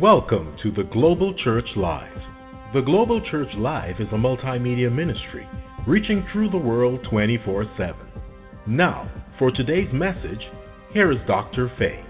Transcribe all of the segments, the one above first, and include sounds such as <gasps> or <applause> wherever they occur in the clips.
Welcome to the Global Church Live. The Global Church Live is a multimedia ministry reaching through the world 24 7. Now, for today's message, here is Dr. Faye.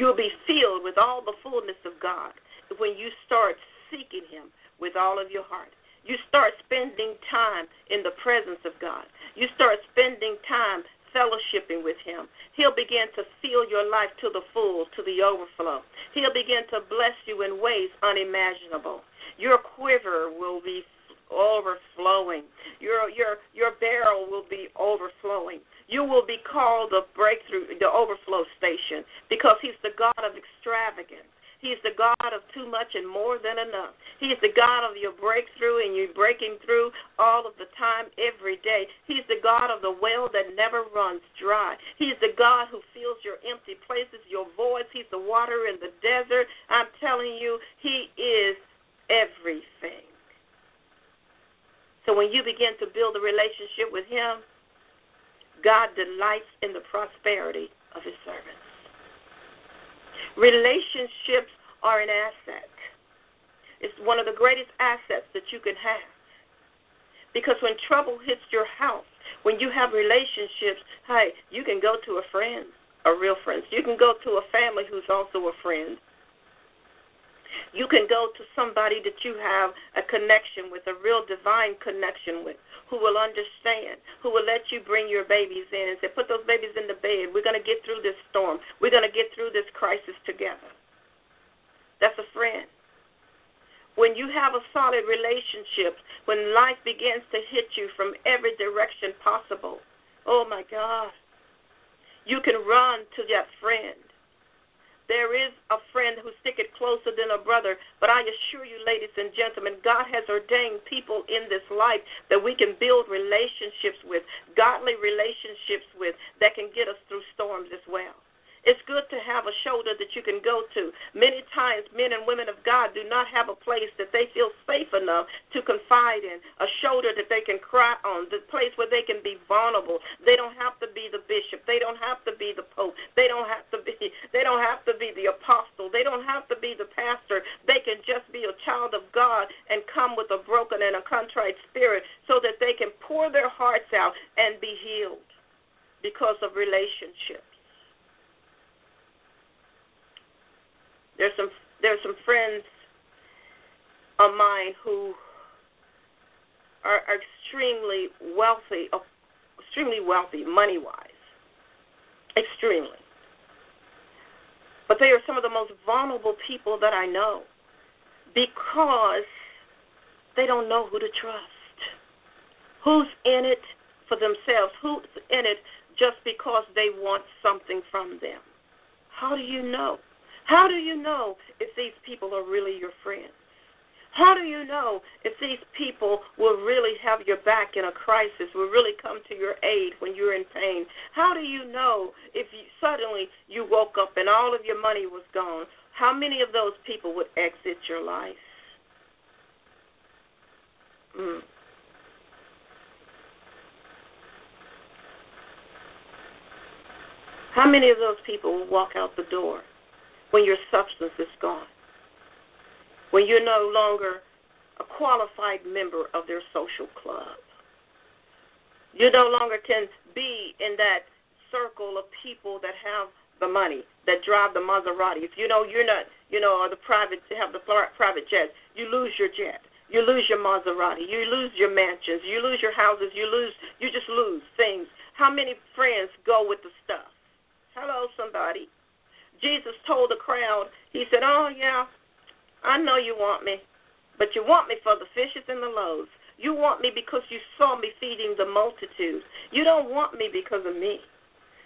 You'll be filled with all the fullness of God when you start seeking Him with all of your heart. You start spending time in the presence of God. You start spending time fellowshipping with Him. He'll begin to fill your life to the full, to the overflow. He'll begin to bless you in ways unimaginable. Your quiver will be overflowing. Your your your barrel will be overflowing. You will be called the breakthrough, the overflow station, because He's the God of extravagance. He's the God of too much and more than enough. He's the God of your breakthrough and you breaking through all of the time, every day. He's the God of the well that never runs dry. He's the God who fills your empty places, your voids. He's the water in the desert. I'm telling you, He is everything. So when you begin to build a relationship with Him, God delights in the prosperity of his servants. Relationships are an asset. It's one of the greatest assets that you can have. Because when trouble hits your house, when you have relationships, hey, you can go to a friend, a real friend. You can go to a family who's also a friend. You can go to somebody that you have a connection with, a real divine connection with, who will understand, who will let you bring your babies in and say, put those babies in the bed. We're going to get through this storm. We're going to get through this crisis together. That's a friend. When you have a solid relationship, when life begins to hit you from every direction possible, oh my God, you can run to that friend there is a friend who sticketh closer than a brother. But I assure you, ladies and gentlemen, God has ordained people in this life that we can build relationships with, godly relationships with, that can get us through storms as well. It's good to have a shoulder that you can go to. Many times, men and women of God do not have a place that they feel safe enough to confide in, a shoulder that they can cry on, the place where they can be vulnerable. They don't have to be the bishop. They don't have to be the pope. They don't have to be. <laughs> They don't have to be the apostle. They don't have to be the pastor. They can just be a child of God and come with a broken and a contrite spirit, so that they can pour their hearts out and be healed because of relationships. There's some there's some friends of mine who are, extremely wealthy, extremely wealthy money wise, extremely. But they are some of the most vulnerable people that I know because they don't know who to trust. Who's in it for themselves? Who's in it just because they want something from them? How do you know? How do you know if these people are really your friends? How do you know if these people will really have your back in a crisis, will really come to your aid when you're in pain? How do you know if you, suddenly you woke up and all of your money was gone? How many of those people would exit your life? Mm. How many of those people will walk out the door? When your substance is gone, when you're no longer a qualified member of their social club. You no longer can be in that circle of people that have the money, that drive the Maserati. If you know you're not, you know, or the private have the private jets, you lose your jet. You lose your Maserati. You lose your mansions. You lose your houses. You lose. You just lose things. How many friends go with the stuff? Hello, somebody. Jesus told the crowd, he said, Oh, yeah, I know you want me, but you want me for the fishes and the loaves. You want me because you saw me feeding the multitude. You don't want me because of me.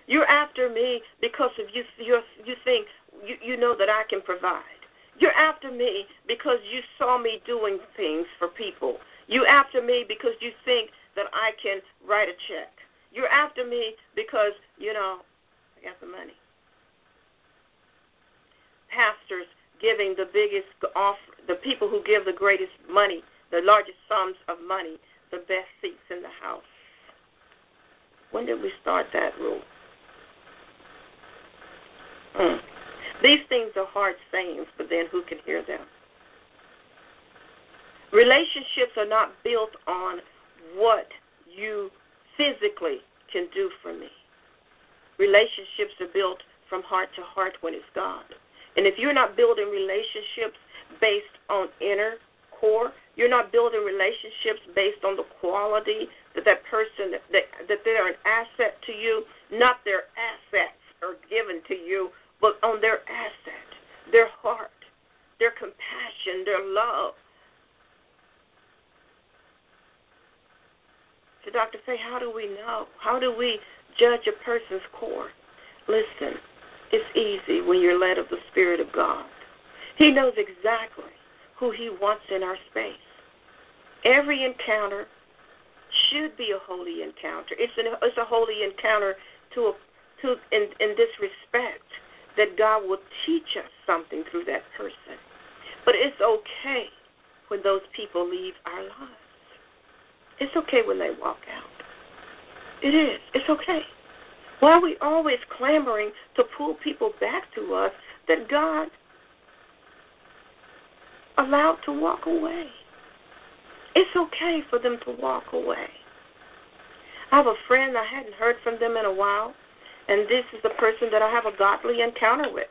You're after me because of you. you you think you, you know that I can provide. You're after me because you saw me doing things for people. You after me because you think that I can write a check. You're after me because you know I got the money. Pastors giving the biggest off the people who give the greatest money, the largest sums of money, the best seats in the house. When did we start that rule? Hmm. These things are hard sayings, but then who can hear them? Relationships are not built on what you physically can do for me. Relationships are built from heart to heart when it's God. And if you're not building relationships based on inner core, you're not building relationships based on the quality that that person that that they're an asset to you, not their assets are given to you, but on their asset, their heart, their compassion, their love. So Dr. Faye, how do we know? How do we judge a person's core? Listen, it's easy when you're led of the Spirit of God. He knows exactly who He wants in our space. Every encounter should be a holy encounter. It's, an, it's a holy encounter to a, to in, in this respect that God will teach us something through that person. But it's okay when those people leave our lives. It's okay when they walk out. It is. It's okay. Why are we always clamoring to pull people back to us that God allowed to walk away? It's okay for them to walk away. I have a friend, I hadn't heard from them in a while, and this is the person that I have a godly encounter with.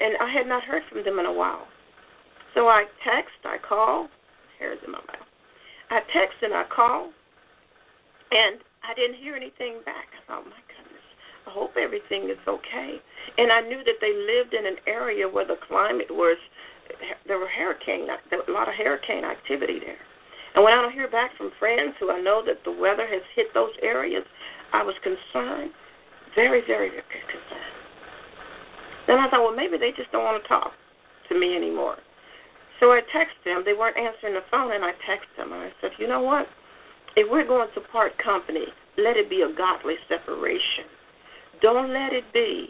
And I had not heard from them in a while. So I text, I call, hairs in my mouth. I text and I call, and I didn't hear anything back. I thought, my I hope everything is okay. And I knew that they lived in an area where the climate was there were hurricane a lot of hurricane activity there. And when I don't hear back from friends who I know that the weather has hit those areas, I was concerned, very, very, very concerned. Then I thought, well, maybe they just don't want to talk to me anymore. So I texted them. They weren't answering the phone, and I texted them. And I said, you know what? If we're going to part company, let it be a godly separation. Don't let it be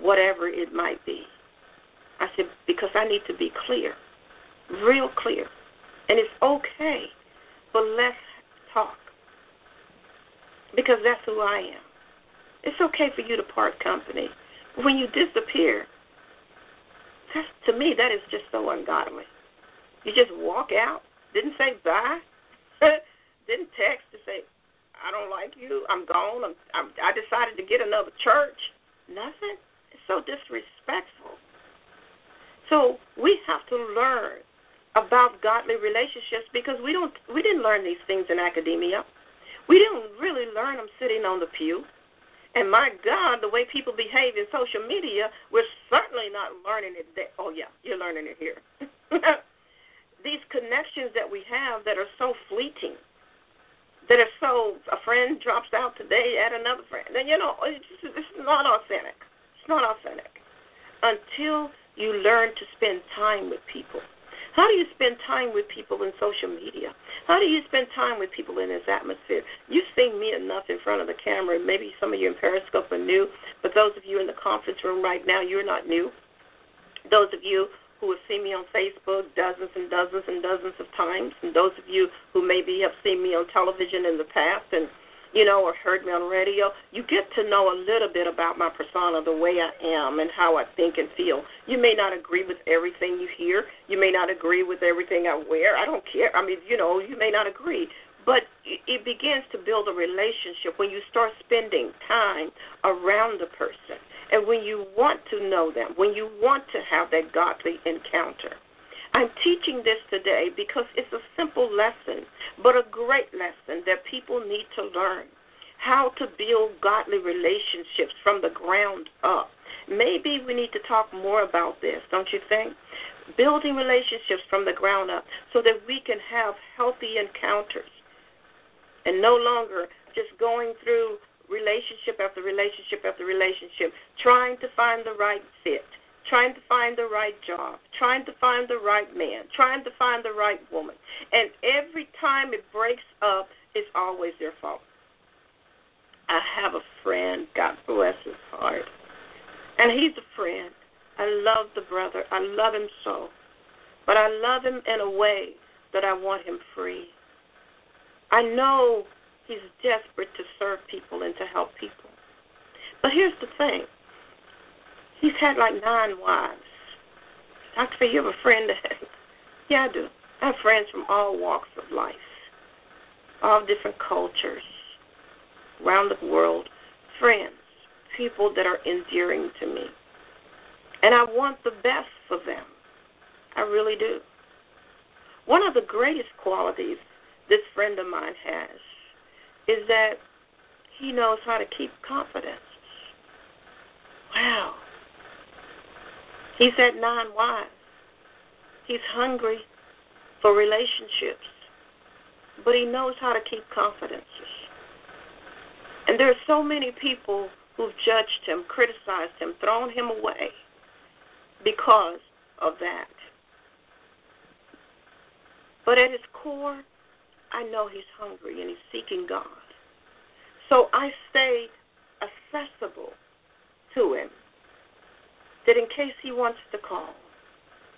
whatever it might be. I said, because I need to be clear, real clear. And it's okay, but let's talk. Because that's who I am. It's okay for you to part company. When you disappear, that's, to me, that is just so ungodly. You just walk out, didn't say bye, <laughs> didn't text I don't like you. I'm gone. I'm, I'm, I decided to get another church. Nothing. It's so disrespectful. So we have to learn about godly relationships because we don't we didn't learn these things in academia. We didn't really learn them sitting on the pew. And my God, the way people behave in social media, we're certainly not learning it there. Oh yeah, you're learning it here. <laughs> these connections that we have that are so fleeting that if so, a friend drops out today, add another friend. Then you know it's, it's not authentic. It's not authentic until you learn to spend time with people. How do you spend time with people in social media? How do you spend time with people in this atmosphere? You've seen me enough in front of the camera. Maybe some of you in Periscope are new, but those of you in the conference room right now, you're not new. Those of you who have seen me on Facebook dozens and dozens and dozens of times, and those of you who maybe have seen me on television in the past and you know, or heard me on radio, you get to know a little bit about my persona, the way I am, and how I think and feel. You may not agree with everything you hear. You may not agree with everything I wear. I don't care. I mean, you know, you may not agree. But it begins to build a relationship when you start spending time around the person and when you want to know them, when you want to have that godly encounter. I'm teaching this today because it's a simple lesson, but a great lesson that people need to learn how to build godly relationships from the ground up. Maybe we need to talk more about this, don't you think? Building relationships from the ground up so that we can have healthy encounters and no longer just going through relationship after relationship after relationship, trying to find the right fit, trying to find the right job, trying to find the right man, trying to find the right woman. And every time it breaks up, it's always their fault. I have a friend, God bless his heart, and he's a friend. I love the brother. I love him so. But I love him in a way that I want him free. I know he's desperate to serve people and to help people. But here's the thing he's had like nine wives. Dr. Faye, you have a friend that, <laughs> yeah, I do. I have friends from all walks of life, all different cultures, around the world, friends, people that are endearing to me. And I want the best for them. I really do. One of the greatest qualities this friend of mine has is that he knows how to keep confidence. Wow. He's had nine wives. He's hungry for relationships, but he knows how to keep confidences. And there are so many people who've judged him, criticized him, thrown him away because of that. But at his core, I know he's hungry and he's seeking God. So I stay accessible to him that in case he wants to call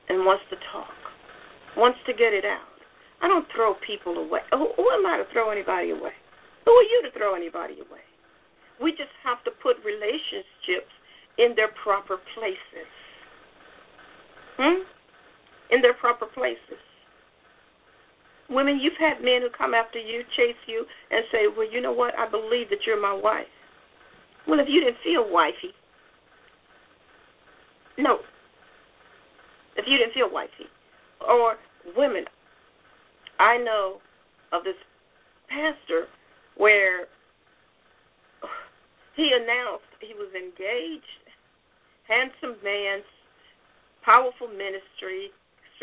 and wants to talk, wants to get it out, I don't throw people away. Who, who am I to throw anybody away? Who are you to throw anybody away? We just have to put relationships in their proper places. Hmm? In their proper places. Women, you've had men who come after you, chase you, and say, Well, you know what? I believe that you're my wife. Well, if you didn't feel wifey, no. If you didn't feel wifey. Or women, I know of this pastor where he announced he was engaged, handsome man, powerful ministry,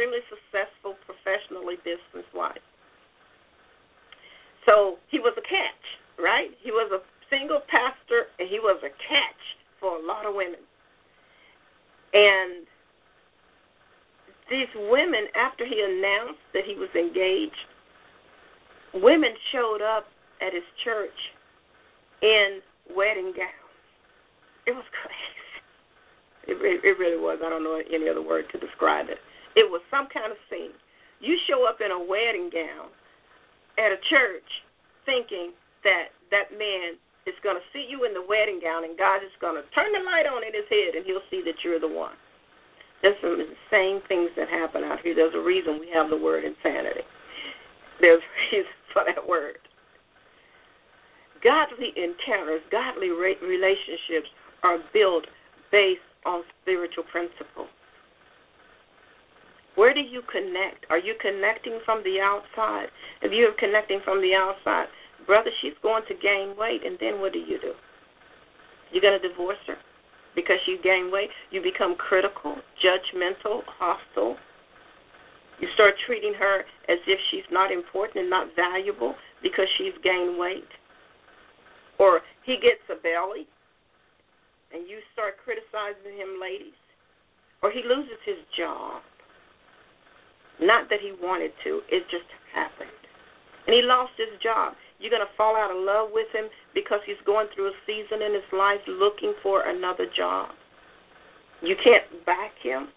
extremely successful professionally business wise. So he was a catch, right? He was a single pastor and he was a catch for a lot of women. And these women, after he announced that he was engaged, women showed up at his church in wedding gowns. It was <laughs> crazy. It, it, it really was. I don't know any other word to describe it. It was some kind of scene. You show up in a wedding gown at a church thinking that that man is going to see you in the wedding gown and God is going to turn the light on in his head and he'll see that you're the one. There's some insane things that happen out here. There's a reason we have the word insanity. There's a reason <laughs> for that word. Godly encounters, godly relationships are built based on spiritual principles. Where do you connect? Are you connecting from the outside? If you're connecting from the outside, brother, she's going to gain weight, and then what do you do? You're going to divorce her because you gain weight. You become critical, judgmental, hostile. You start treating her as if she's not important and not valuable because she's gained weight. Or he gets a belly, and you start criticizing him, ladies. Or he loses his job. Not that he wanted to, it just happened. And he lost his job. You're going to fall out of love with him because he's going through a season in his life looking for another job. You can't back him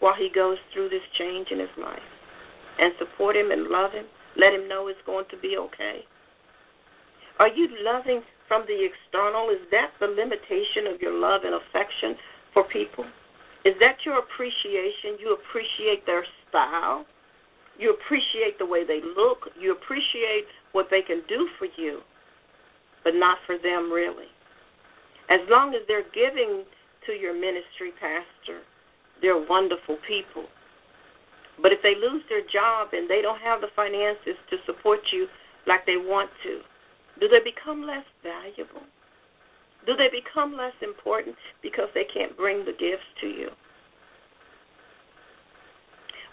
while he goes through this change in his life and support him and love him. Let him know it's going to be okay. Are you loving from the external? Is that the limitation of your love and affection for people? Is that your appreciation? You appreciate their style. You appreciate the way they look. You appreciate what they can do for you, but not for them really. As long as they're giving to your ministry, Pastor, they're wonderful people. But if they lose their job and they don't have the finances to support you like they want to, do they become less valuable? Do they become less important because they can't bring the gifts to you?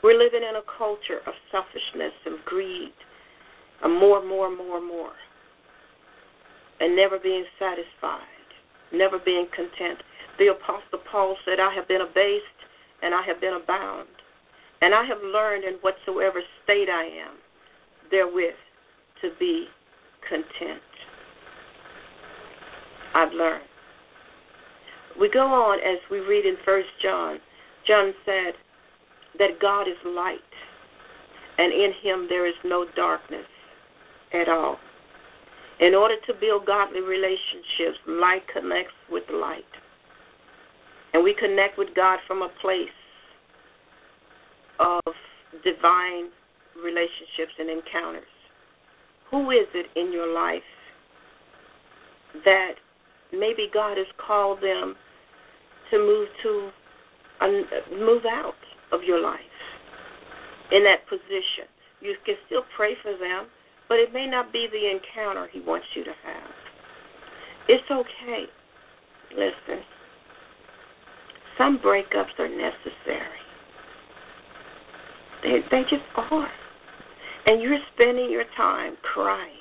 We're living in a culture of selfishness and greed and more, more, more, more. And never being satisfied, never being content. The Apostle Paul said, I have been abased and I have been abound. And I have learned in whatsoever state I am therewith to be content. I've learned. We go on as we read in First John John said that God is light, and in him there is no darkness at all. In order to build godly relationships, light connects with light. And we connect with God from a place of divine relationships and encounters. Who is it in your life that maybe God has called them to move to uh, move out of your life in that position? You can still pray for them, but it may not be the encounter He wants you to have. It's okay. Listen, some breakups are necessary. They, they just are. And you're spending your time crying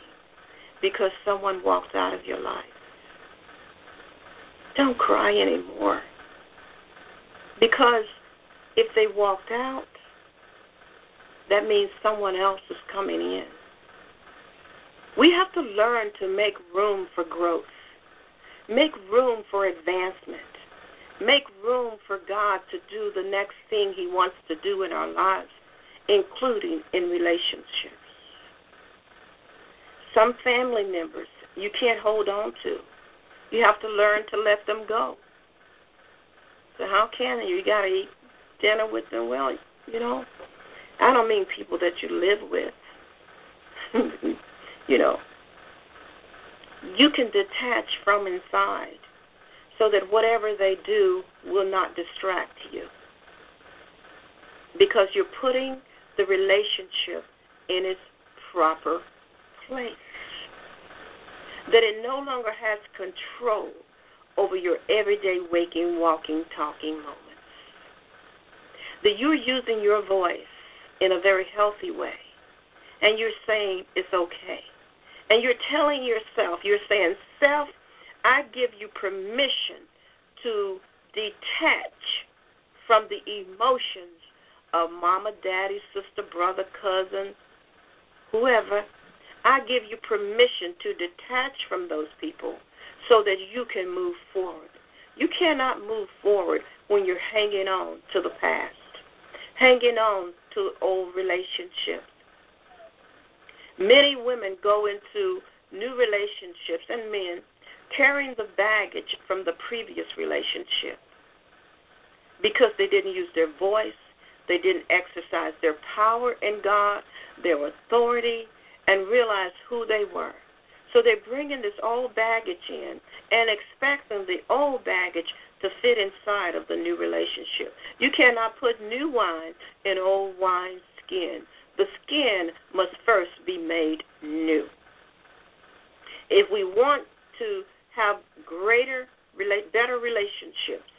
because someone walked out of your life. Don't cry anymore. Because if they walked out, that means someone else is coming in. We have to learn to make room for growth, make room for advancement, make room for God to do the next thing He wants to do in our lives, including in relationships. Some family members you can't hold on to. You have to learn to let them go. So how can you? You got to eat dinner with them. Well, you know, I don't mean people that you live with. <laughs> you know, you can detach from inside so that whatever they do will not distract you. Because you're putting the relationship in its proper place. That it no longer has control over your everyday waking, walking, talking moments. That you're using your voice in a very healthy way. And you're saying it's okay. And you're telling yourself, you're saying, Self, I give you permission to detach from the emotions of mama, daddy, sister, brother, cousin, whoever. I give you permission to detach from those people so that you can move forward. You cannot move forward when you're hanging on to the past, hanging on to old relationships. Many women go into new relationships and men carrying the baggage from the previous relationship because they didn't use their voice, they didn't exercise their power in God, their authority, and realize who they were. So they're bringing this old baggage in and expecting the old baggage to fit inside of the new relationship. You cannot put new wine in old wine skin. The skin must first be made new. If we want to have greater, better relationships,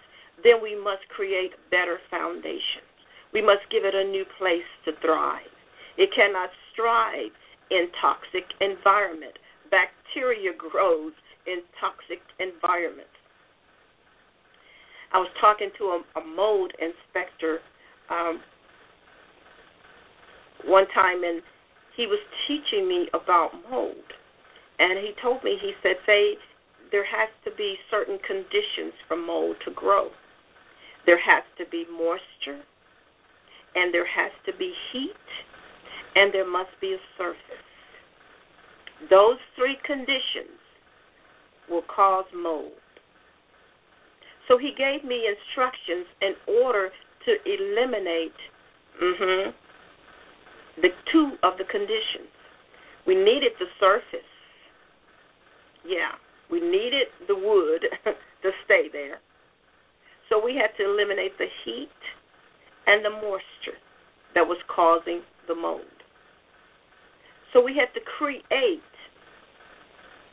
then we must create better foundations. We must give it a new place to thrive. It cannot strive in toxic environment. Bacteria grows in toxic environments. I was talking to a, a mold inspector um, one time, and he was teaching me about mold. And he told me, he said, Faye, there has to be certain conditions for mold to grow. There has to be moisture, and there has to be heat, and there must be a surface. Those three conditions will cause mold. So he gave me instructions in order to eliminate mm-hmm, the two of the conditions. We needed the surface. Yeah, we needed the wood <laughs> to stay there. So we had to eliminate the heat and the moisture that was causing the mold. So we had to create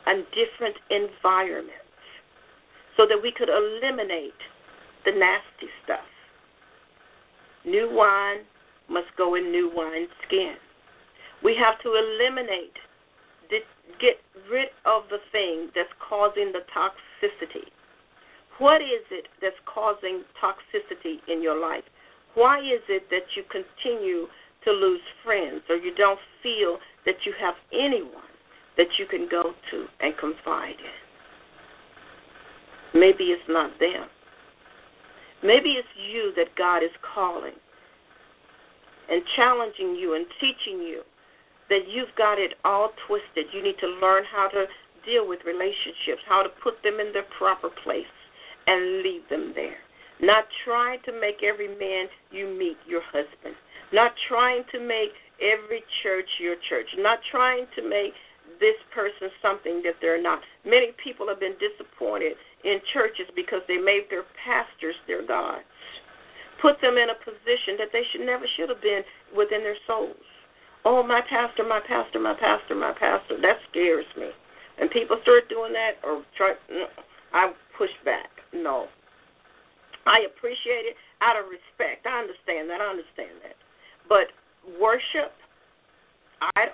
a different environment so that we could eliminate the nasty stuff. New wine must go in new wine skin. We have to eliminate, get rid of the thing that's causing the toxicity. What is it that's causing toxicity in your life? Why is it that you continue to lose friends or you don't feel that you have anyone that you can go to and confide in? Maybe it's not them. Maybe it's you that God is calling and challenging you and teaching you that you've got it all twisted. You need to learn how to deal with relationships, how to put them in their proper place and leave them there. Not trying to make every man you meet your husband. Not trying to make every church your church. Not trying to make this person something that they're not. Many people have been disappointed in churches because they made their pastors their gods. Put them in a position that they should never should have been within their souls. Oh, my pastor, my pastor, my pastor, my pastor. That scares me. And people start doing that or try, I push back. No. I appreciate it out of respect. I understand that. I understand that. But worship, I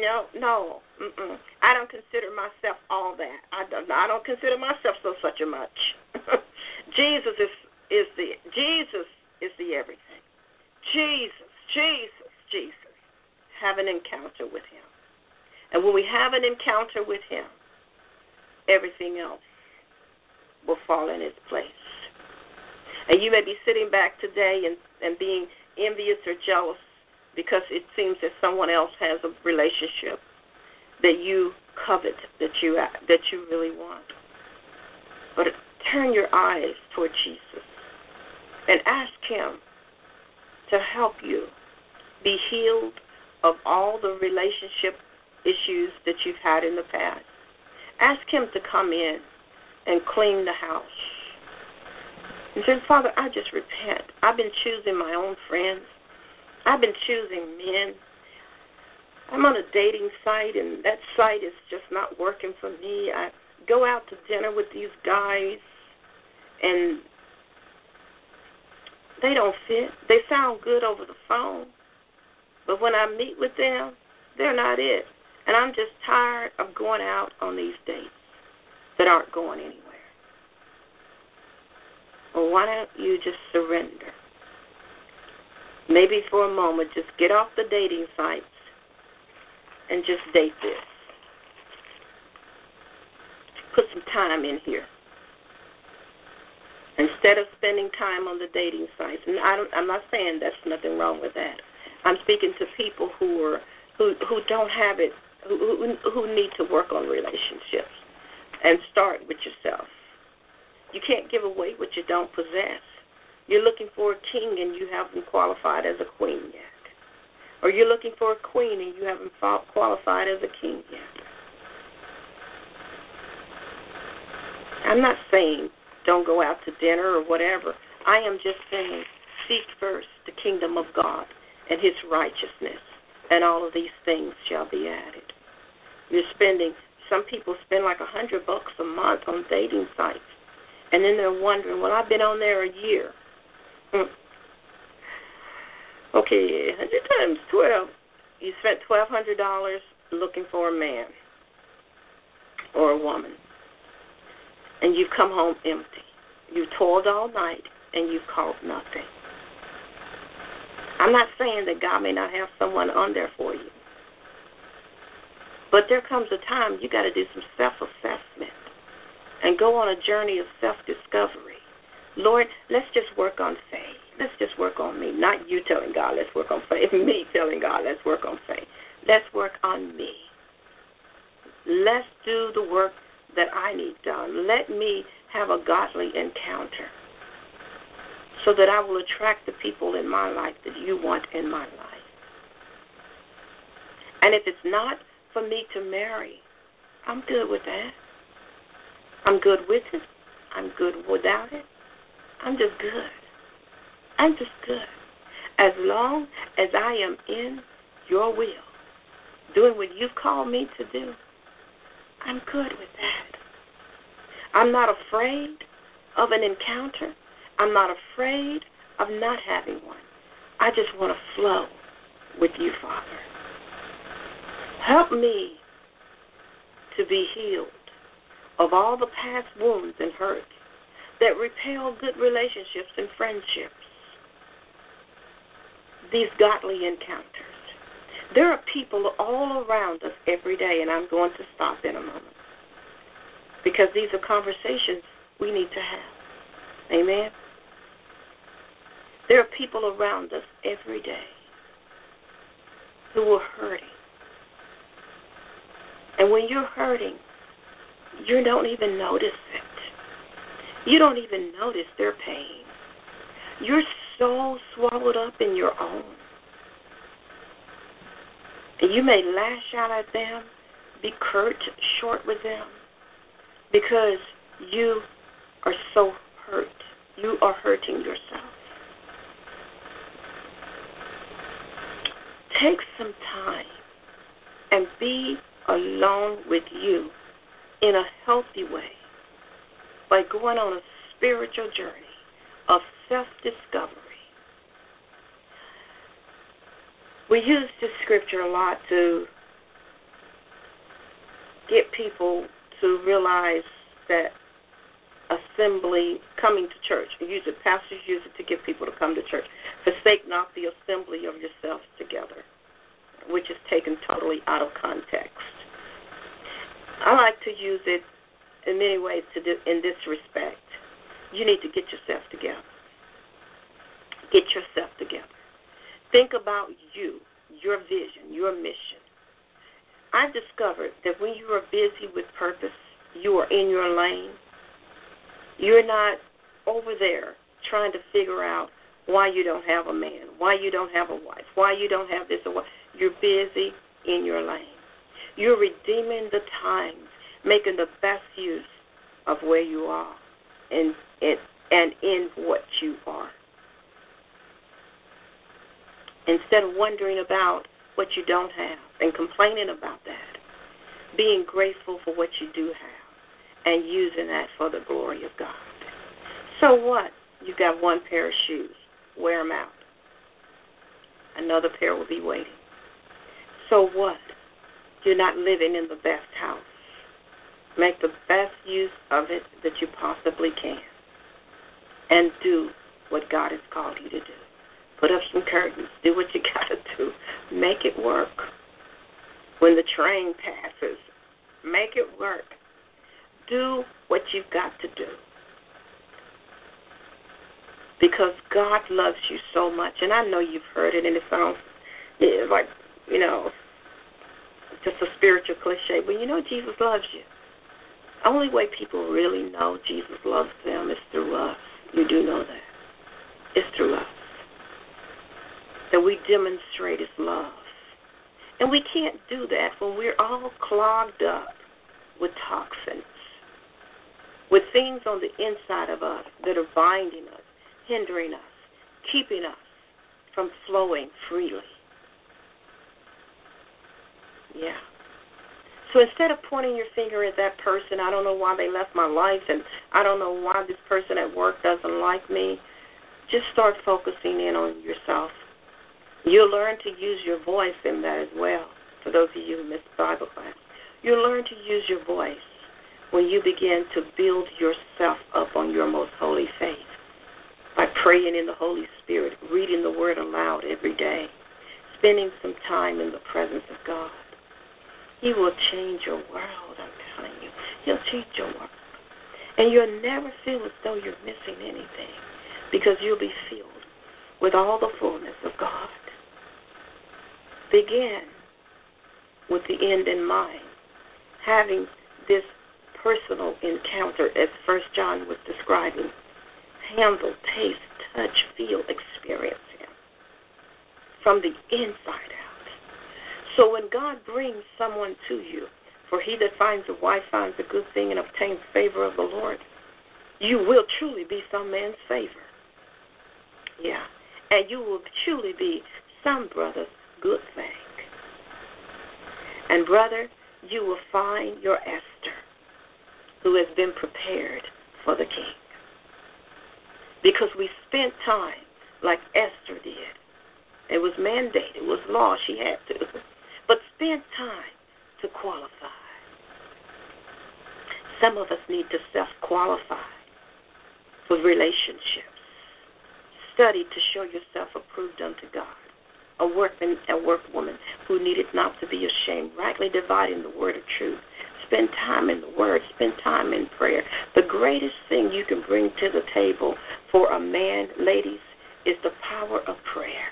no, no. Mm-mm. I don't consider myself all that. I don't. I don't consider myself so such a much. <laughs> Jesus is is the Jesus is the everything. Jesus, Jesus, Jesus. Have an encounter with Him, and when we have an encounter with Him, everything else will fall in its place. And you may be sitting back today and and being envious or jealous because it seems that someone else has a relationship that you covet, that you that you really want. But turn your eyes toward Jesus and ask Him to help you be healed of all the relationship issues that you've had in the past. Ask Him to come in and clean the house. And say, Father, I just repent. I've been choosing my own friends. I've been choosing men. I'm on a dating site, and that site is just not working for me. I go out to dinner with these guys, and they don't fit. They sound good over the phone, but when I meet with them, they're not it. And I'm just tired of going out on these dates that aren't going anywhere. Well, why don't you just surrender? Maybe for a moment, just get off the dating sites and just date this. Put some time in here. Instead of spending time on the dating sites, and I don't, I'm not saying there's nothing wrong with that. I'm speaking to people who are who who don't have it, who, who need to work on relationships, and start with yourself. You can't give away what you don't possess. You're looking for a king and you haven't qualified as a queen yet. Or you're looking for a queen and you haven't qualified as a king yet. I'm not saying don't go out to dinner or whatever. I am just saying seek first the kingdom of God and his righteousness, and all of these things shall be added. You're spending, some people spend like a hundred bucks a month on dating sites, and then they're wondering, well, I've been on there a year. <laughs> Okay, 100 times 12. You spent $1,200 looking for a man or a woman, and you've come home empty. You've toiled all night, and you've caught nothing. I'm not saying that God may not have someone on there for you. But there comes a time you got to do some self assessment and go on a journey of self discovery. Lord, let's just work on faith. Let's just work on me. Not you telling God, let's work on <laughs> faith. Me telling God, let's work on faith. Let's work on me. Let's do the work that I need done. Let me have a godly encounter so that I will attract the people in my life that you want in my life. And if it's not for me to marry, I'm good with that. I'm good with it. I'm good without it. I'm just good. I'm just good. As long as I am in your will, doing what you've called me to do, I'm good with that. I'm not afraid of an encounter. I'm not afraid of not having one. I just want to flow with you, Father. Help me to be healed of all the past wounds and hurts that repel good relationships and friendships. These godly encounters. There are people all around us every day, and I'm going to stop in a moment because these are conversations we need to have. Amen. There are people around us every day who are hurting. And when you're hurting, you don't even notice it. You don't even notice their pain. You're so swallowed up in your own. And you may lash out at them, be curt, short with them, because you are so hurt. You are hurting yourself. Take some time and be alone with you in a healthy way by going on a spiritual journey of self discovery. We use this scripture a lot to get people to realize that assembly, coming to church, use it, pastors use it to get people to come to church. Forsake not the assembly of yourselves together, which is taken totally out of context. I like to use it in many ways to do, in this respect. You need to get yourself together. Get yourself together. Think about you, your vision, your mission. I've discovered that when you are busy with purpose, you are in your lane. You're not over there trying to figure out why you don't have a man, why you don't have a wife, why you don't have this or what. You're busy in your lane. You're redeeming the times, making the best use of where you are and, and, and in what you are. Instead of wondering about what you don't have and complaining about that, being grateful for what you do have and using that for the glory of God. So what? You got one pair of shoes. Wear them out. Another pair will be waiting. So what? You're not living in the best house. Make the best use of it that you possibly can. And do what God has called you to do. Put up some curtains. Do what you <laughs> got to do. Make it work. When the train passes, make it work. Do what you've got to do. Because God loves you so much. And I know you've heard it, and it sounds like, you know, just a spiritual cliche, but you know Jesus loves you. The only way people really know Jesus loves them is through us. You do know that. It's through us that we demonstrate His love. And we can't do that when we're all clogged up with toxins, with things on the inside of us that are binding us, hindering us, keeping us from flowing freely. Yeah. So instead of pointing your finger at that person, I don't know why they left my life and I don't know why this person at work doesn't like me, just start focusing in on yourself. You'll learn to use your voice in that as well, for those of you who missed Bible class. You'll learn to use your voice when you begin to build yourself up on your most holy faith by praying in the Holy Spirit, reading the Word aloud every day, spending some time in the presence of God. He will change your world, I'm telling you. He'll change your world. And you'll never feel as though you're missing anything because you'll be filled with all the fullness of God. Begin with the end in mind, having this personal encounter as First John was describing. Handle, taste, touch, feel, experience Him from the inside out. So when God brings someone to you, for he that finds a wife finds a good thing and obtains favor of the Lord, you will truly be some man's favor. Yeah. And you will truly be some brother's good thing. And brother, you will find your Esther, who has been prepared for the king. Because we spent time like Esther did. It was mandated, it was law, she had to. <laughs> But spend time to qualify. Some of us need to self qualify for relationships. Study to show yourself approved unto God. A workman, a workwoman who needed not to be ashamed, rightly dividing the word of truth. Spend time in the Word. Spend time in prayer. The greatest thing you can bring to the table for a man, ladies, is the power of prayer.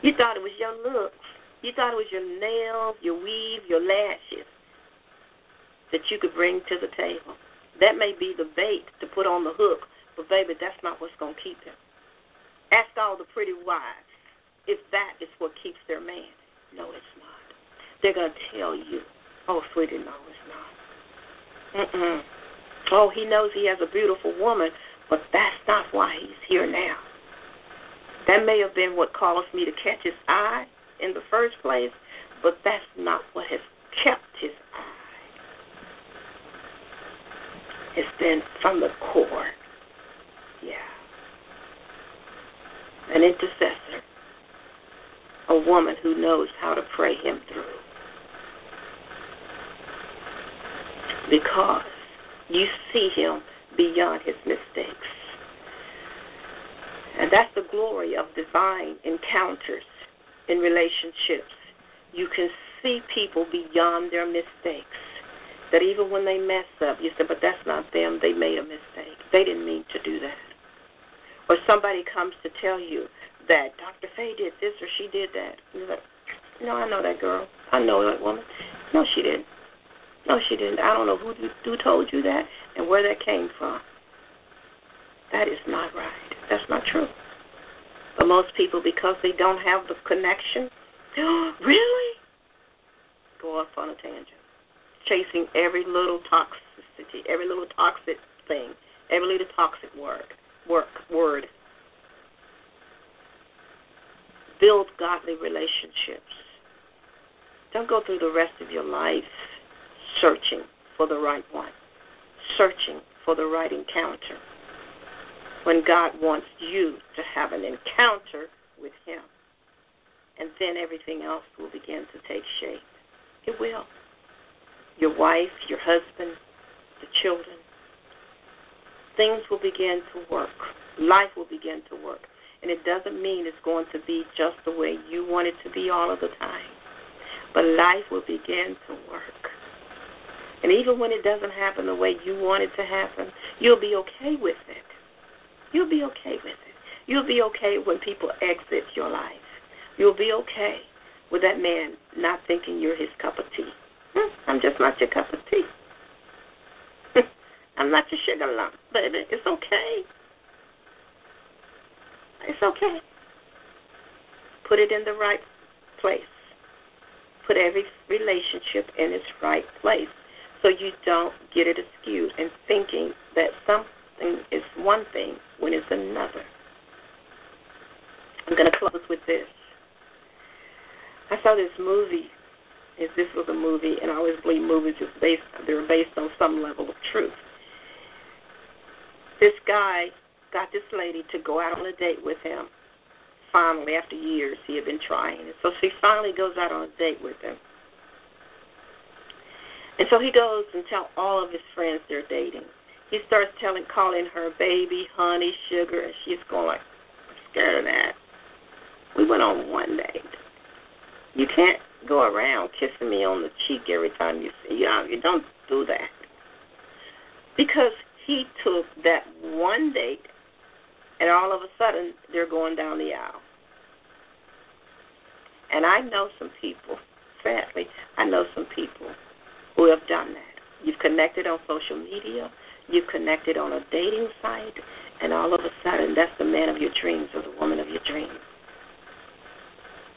You thought it was your looks. You thought it was your nails, your weave, your lashes that you could bring to the table. That may be the bait to put on the hook, but baby, that's not what's going to keep him. Ask all the pretty wives if that is what keeps their man. No, it's not. They're going to tell you, oh, sweetie, no, it's not. Mm-mm. Oh, he knows he has a beautiful woman, but that's not why he's here now. That may have been what caused me to catch his eye in the first place, but that's not what has kept his eye. It's been from the core. Yeah. An intercessor. A woman who knows how to pray him through. Because you see him beyond his mistakes. And that's the glory of divine encounters in relationships. You can see people beyond their mistakes. That even when they mess up, you say, but that's not them. They made a mistake. They didn't mean to do that. Or somebody comes to tell you that Dr. Faye did this or she did that. You're like, no, I know that girl. I know that woman. No, she didn't. No, she didn't. I don't know who who told you that and where that came from. That is not right. That's not true. But most people, because they don't have the connection, <gasps> really go off on a tangent, chasing every little toxicity, every little toxic thing, every little toxic word, work, word. Build godly relationships. Don't go through the rest of your life searching for the right one, searching for the right encounter when God wants you to have an encounter with Him. And then everything else will begin to take shape. It will. Your wife, your husband, the children. Things will begin to work. Life will begin to work. And it doesn't mean it's going to be just the way you want it to be all of the time. But life will begin to work. And even when it doesn't happen the way you want it to happen, you'll be okay with it. You'll be okay with it. You'll be okay when people exit your life. You'll be okay with that man not thinking you're his cup of tea. Hmm, I'm just not your cup of tea. <laughs> I'm not your sugar lump, baby. It's okay. It's okay. Put it in the right place. Put every relationship in its right place so you don't get it skewed and thinking that something is one thing when it's another. I'm going to close with this. I saw this movie. If this was a movie, and I always believe movies is based they're based on some level of truth. This guy got this lady to go out on a date with him. Finally, after years, he had been trying, and so she finally goes out on a date with him. And so he goes and tells all of his friends they're dating he starts telling, calling her baby, honey, sugar, and she's going like, I'm scared of that. We went on one date. You can't go around kissing me on the cheek every time you see you. You don't do that. Because he took that one date, and all of a sudden they're going down the aisle. And I know some people, sadly, I know some people who have done that. You've connected on social media you've connected on a dating site, and all of a sudden that's the man of your dreams or the woman of your dreams.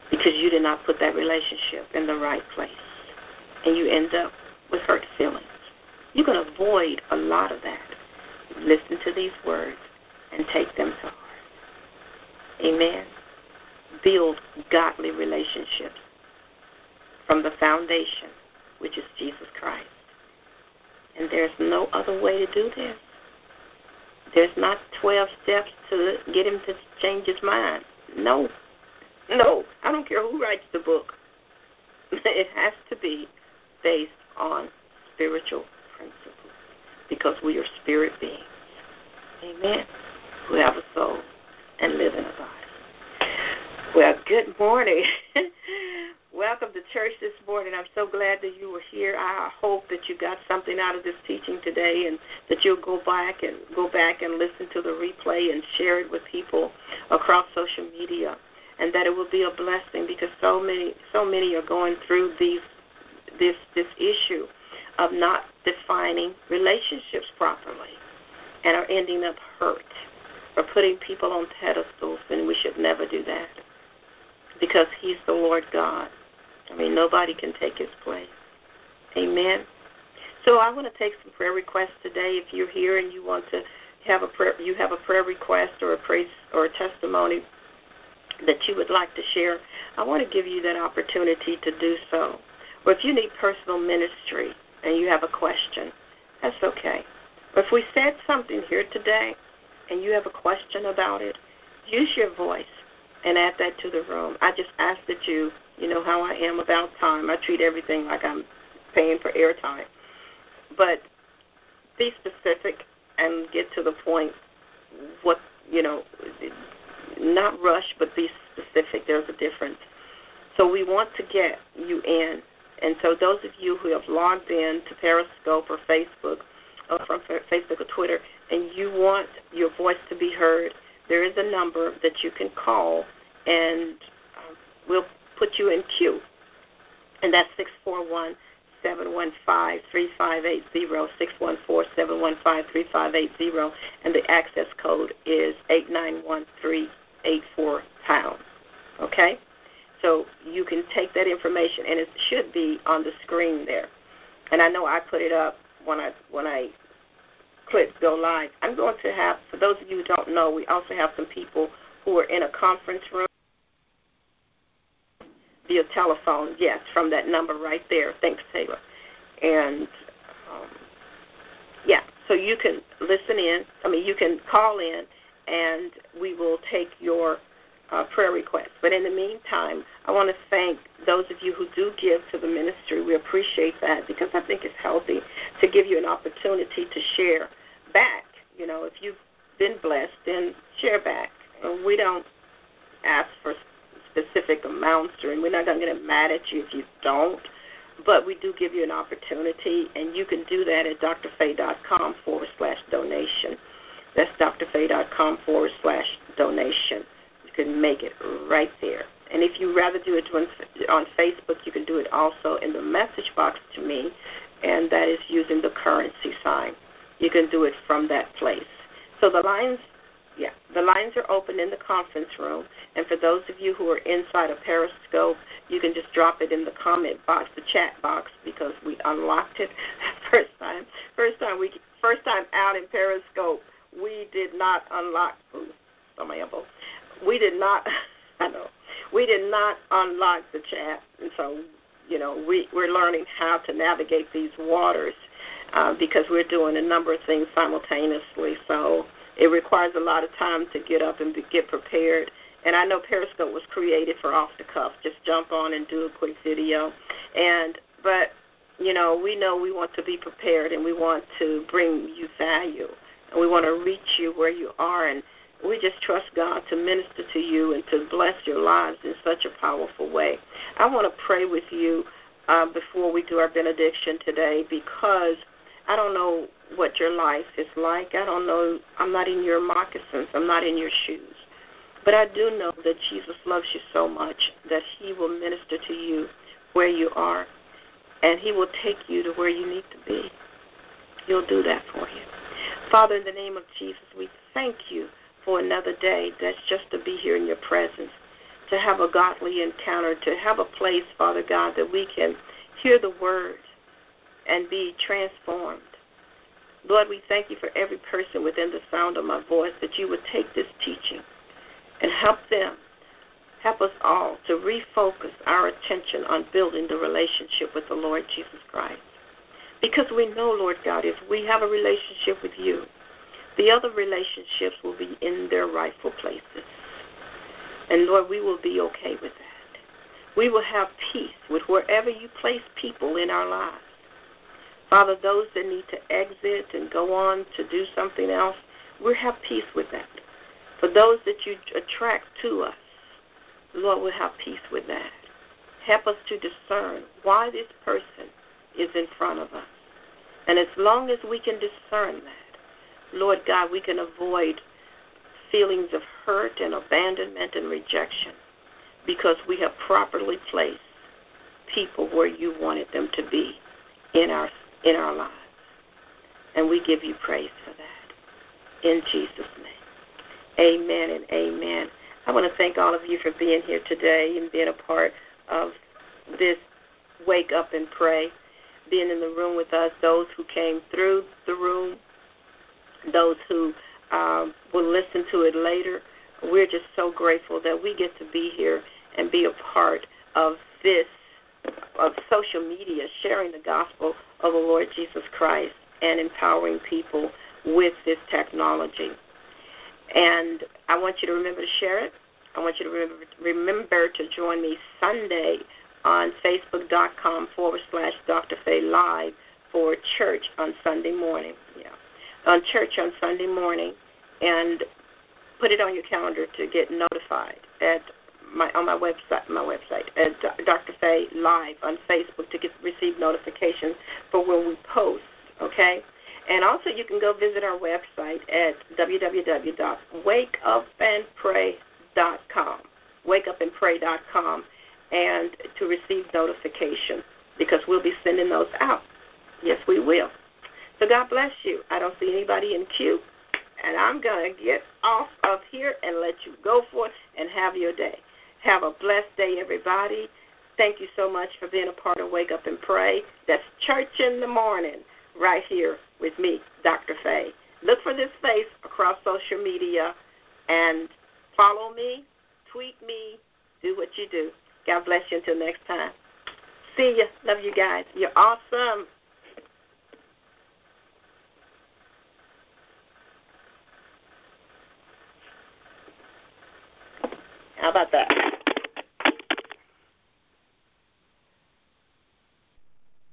Because you did not put that relationship in the right place. And you end up with hurt feelings. You can avoid a lot of that. Listen to these words and take them to heart. Amen. Build godly relationships from the foundation, which is Jesus Christ. And there's no other way to do this. There's not 12 steps to get him to change his mind. No. No. I don't care who writes the book. <laughs> It has to be based on spiritual principles because we are spirit beings. Amen. Who have a soul and live in a body. Well, good morning. <laughs> welcome to church this morning. I'm so glad that you were here. I hope that you got something out of this teaching today, and that you'll go back and go back and listen to the replay and share it with people across social media, and that it will be a blessing because so many so many are going through these this this issue of not defining relationships properly and are ending up hurt or putting people on pedestals, and we should never do that because He's the Lord God. I mean, nobody can take His place. Amen. So I want to take some prayer requests today. If you're here and you want to have a prayer, you have a prayer request or a praise or a testimony that you would like to share, I want to give you that opportunity to do so. Or if you need personal ministry and you have a question, that's okay. But if we said something here today and you have a question about it, use your voice and add that to the room. I just ask that you, you know how I am about time. I treat everything like I'm paying for airtime. But be specific and get to the point what, you know, not rush, but be specific. There's a difference. So we want to get you in. And so those of you who have logged in to Periscope or Facebook, or from Facebook or Twitter, and you want your voice to be heard, there is a number that you can call, and uh, we'll put you in queue. And that's six four one seven one five three five eight zero six one four seven one five three five eight zero, and the access code is eight nine one three eight four pound. Okay, so you can take that information, and it should be on the screen there. And I know I put it up when I when I click go live. I'm going to have, for those of you who don't know, we also have some people who are in a conference room via telephone. Yes, from that number right there. Thanks, Taylor. And um, yeah, so you can listen in. I mean, you can call in, and we will take your uh, prayer requests. But in the meantime, I want to thank those of you who do give to the ministry. We appreciate that because I think it's healthy to give you an opportunity to share back. You know, if you've been blessed, then share back. And we don't ask for specific amounts, and we're not going to get mad at you if you don't. But we do give you an opportunity, and you can do that at drfaye.com forward slash donation. That's drfaye.com forward slash donation. You can make it right there. And if you rather do it on Facebook, you can do it also in the message box to me, and that is using the currency sign you can do it from that place. So the lines, yeah, the lines are open in the conference room. And for those of you who are inside of Periscope, you can just drop it in the comment box, the chat box, because we unlocked it <laughs> first time. First time we, first time out in Periscope, we did not unlock. Ooh, on my elbow. We did not. <laughs> I know. We did not unlock the chat, and so you know we we're learning how to navigate these waters uh, because we're doing a number of things simultaneously. So it requires a lot of time to get up and get prepared. And I know Periscope was created for off the cuff, just jump on and do a quick video. And but you know we know we want to be prepared and we want to bring you value and we want to reach you where you are and we just trust God to minister to you and to bless your lives in such a powerful way. I want to pray with you uh, before we do our benediction today because I don't know what your life is like. I don't know. I'm not in your moccasins. I'm not in your shoes. But I do know that Jesus loves you so much that he will minister to you where you are, and he will take you to where you need to be. He'll do that for you. Father, in the name of Jesus, we thank you for another day that's just to be here in your presence, to have a godly encounter, to have a place, Father God, that we can hear the word and be transformed. Lord, we thank you for every person within the sound of my voice that you would take this teaching and help them, help us all to refocus our attention on building the relationship with the Lord Jesus Christ. Because we know, Lord God, if we have a relationship with you, the other relationships will be in their rightful places. And Lord, we will be okay with that. We will have peace with wherever you place people in our lives. Father, those that need to exit and go on to do something else, we have peace with that. For those that you attract to us, Lord, we'll have peace with that. Help us to discern why this person is in front of us. And as long as we can discern that, Lord God, we can avoid feelings of hurt and abandonment and rejection because we have properly placed people where you wanted them to be in our in our lives. And we give you praise for that. In Jesus' name. Amen and amen. I want to thank all of you for being here today and being a part of this wake up and pray, being in the room with us, those who came through the room, those who um, will listen to it later. We're just so grateful that we get to be here and be a part of this, of social media, sharing the gospel of the Lord Jesus Christ and empowering people with this technology. And I want you to remember to share it. I want you to remember, remember to join me Sunday on Facebook.com forward slash Dr. Faye Live for church on Sunday morning. Yeah on church on Sunday morning, and put it on your calendar to get notified at my on my website my website at Dr. Faye Live on Facebook to get receive notifications for when we post. Okay. And also, you can go visit our website at www.wakeupandpray.com, wakeupandpray.com, and to receive notifications because we'll be sending those out. Yes, we will. So God bless you. I don't see anybody in queue, and I'm going to get off of here and let you go forth and have your day. Have a blessed day, everybody. Thank you so much for being a part of Wake Up and Pray. That's church in the morning right here with me, Dr. Faye. Look for this face across social media and follow me, tweet me, do what you do. God bless you until next time. See ya. Love you guys. You're awesome. How about that?